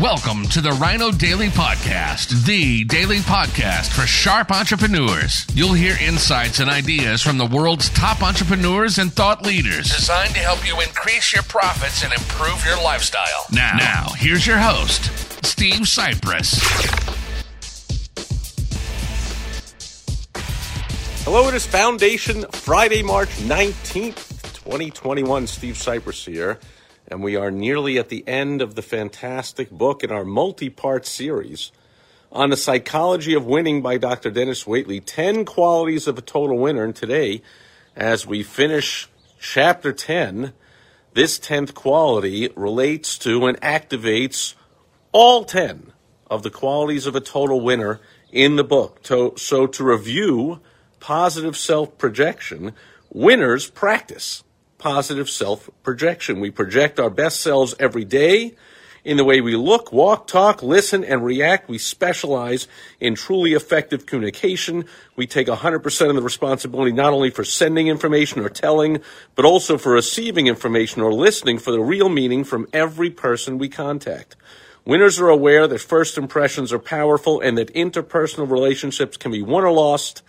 Welcome to the Rhino Daily Podcast, the daily podcast for sharp entrepreneurs. You'll hear insights and ideas from the world's top entrepreneurs and thought leaders designed to help you increase your profits and improve your lifestyle. Now, now here's your host, Steve Sipress. Hello, it is Foundation Friday, March 19th, 2021. Steve Sipress here and we are nearly at the end of the fantastic book in our multi part series on the psychology of winning by Dr. Dennis Waitley 10 qualities of a total winner. And today, as we finish chapter 10, this 10th quality relates to and activates all 10 of the qualities of a total winner in the book. So, so to review positive self projection, winners practice positive self projection. We project our best selves every day in the way we look, walk, talk, listen, and react. We specialize in truly effective communication. We take 100% of the responsibility not only for sending information or telling, but also for receiving information or listening for the real meaning from every person we contact. Winners are aware that first impressions are powerful and that interpersonal relationships can be won or lost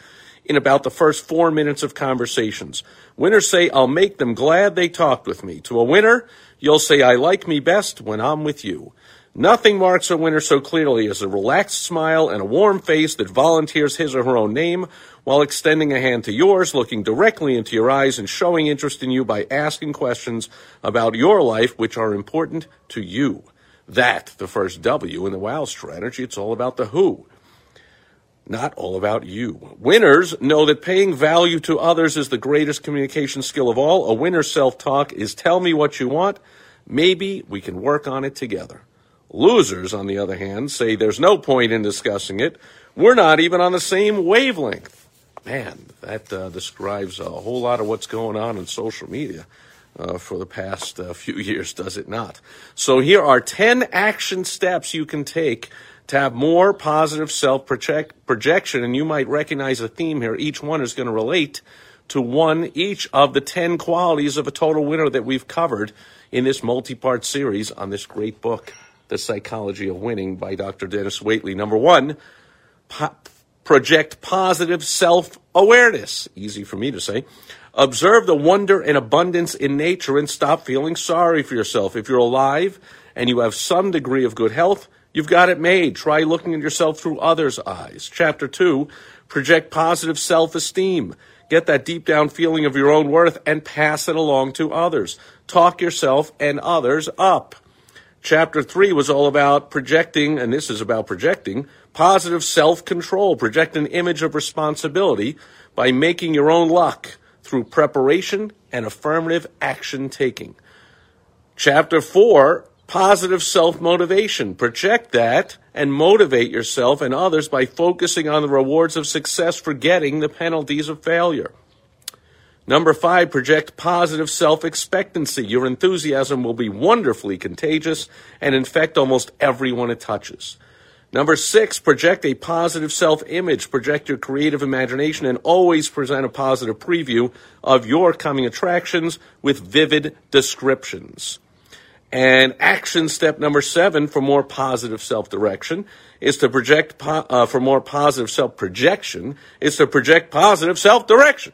in about the first four minutes of conversations. Winners say, I'll make them glad they talked with me. To a winner, you'll say, I like me best when I'm with you. Nothing marks a winner so clearly as a relaxed smile and a warm face that volunteers his or her own name while extending a hand to yours, looking directly into your eyes and showing interest in you by asking questions about your life which are important to you. That, the first W in the WOW strategy, it's all about the who not all about you. Winners know that paying value to others is the greatest communication skill of all. A winner's self talk is tell me what you want. Maybe we can work on it together. Losers, on the other hand, say there's no point in discussing it. We're not even on the same wavelength. Man, that uh, describes a whole lot of what's going on in social media. Uh, for the past uh, few years, does it not? So here are 10 action steps you can take to have more positive self projection. And you might recognize a theme here. Each one is going to relate to one each of the 10 qualities of a total winner that we've covered in this multi part series on this great book, The Psychology of Winning by Dr. Dennis Waitley. Number one, po- project positive self awareness. Easy for me to say. Observe the wonder and abundance in nature and stop feeling sorry for yourself. If you're alive and you have some degree of good health, You've got it made. Try looking at yourself through others' eyes. Chapter two, project positive self-esteem. Get that deep down feeling of your own worth and pass it along to others. Talk yourself and others up. Chapter three was all about projecting, and this is about projecting positive self-control. Project an image of responsibility by making your own luck through preparation and affirmative action taking. Chapter four positive self motivation. Project that and motivate yourself and others by focusing on the rewards of success, forgetting the penalties of failure. Number five, project positive self expectancy. Your enthusiasm will be wonderfully contagious and infect almost everyone it touches. Number six, project a positive self image. Project your creative imagination and always present a positive preview of your coming attractions with vivid descriptions. And action step number seven for more positive self direction is to project, po- uh, for more positive self projection, is to project positive self direction.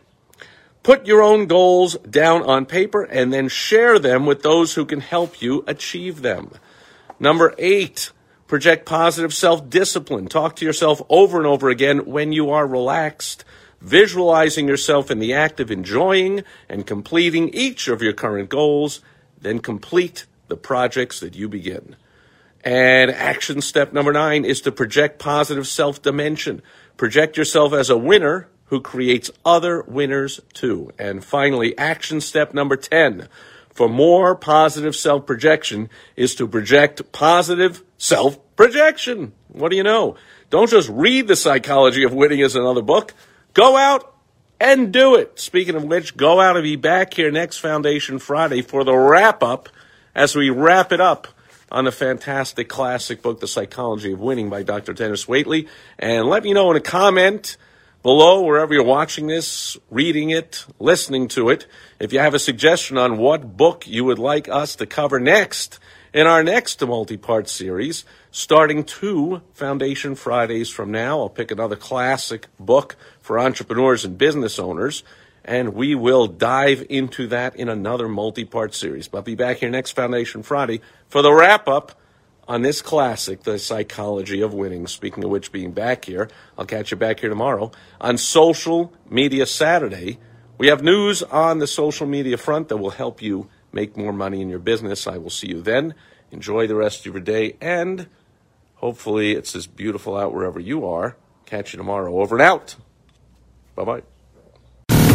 Put your own goals down on paper and then share them with those who can help you achieve them. Number eight, project positive self discipline. Talk to yourself over and over again when you are relaxed, visualizing yourself in the act of enjoying and completing each of your current goals, then complete the projects that you begin. And action step number nine is to project positive self dimension. Project yourself as a winner who creates other winners too. And finally, action step number 10 for more positive self projection is to project positive self projection. What do you know? Don't just read The Psychology of Winning as another book. Go out and do it. Speaking of which, go out and be back here next Foundation Friday for the wrap up as we wrap it up on the fantastic classic book, The Psychology of Winning by Dr. Dennis Waitley. And let me know in a comment below, wherever you're watching this, reading it, listening to it, if you have a suggestion on what book you would like us to cover next In our next multi part series, starting two Foundation Fridays from now, I'll pick another classic book for entrepreneurs and business owners, and we will dive into that in another multi part series. But be back here next Foundation Friday for the wrap up on this classic, The Psychology of Winning. Speaking of which, being back here, I'll catch you back here tomorrow on Social Media Saturday. We have news on the social media front that will help you make more money in your business. I will see you then. Enjoy the rest of your day, and hopefully, it's as beautiful out wherever you are. Catch you tomorrow. Over and out. Bye bye.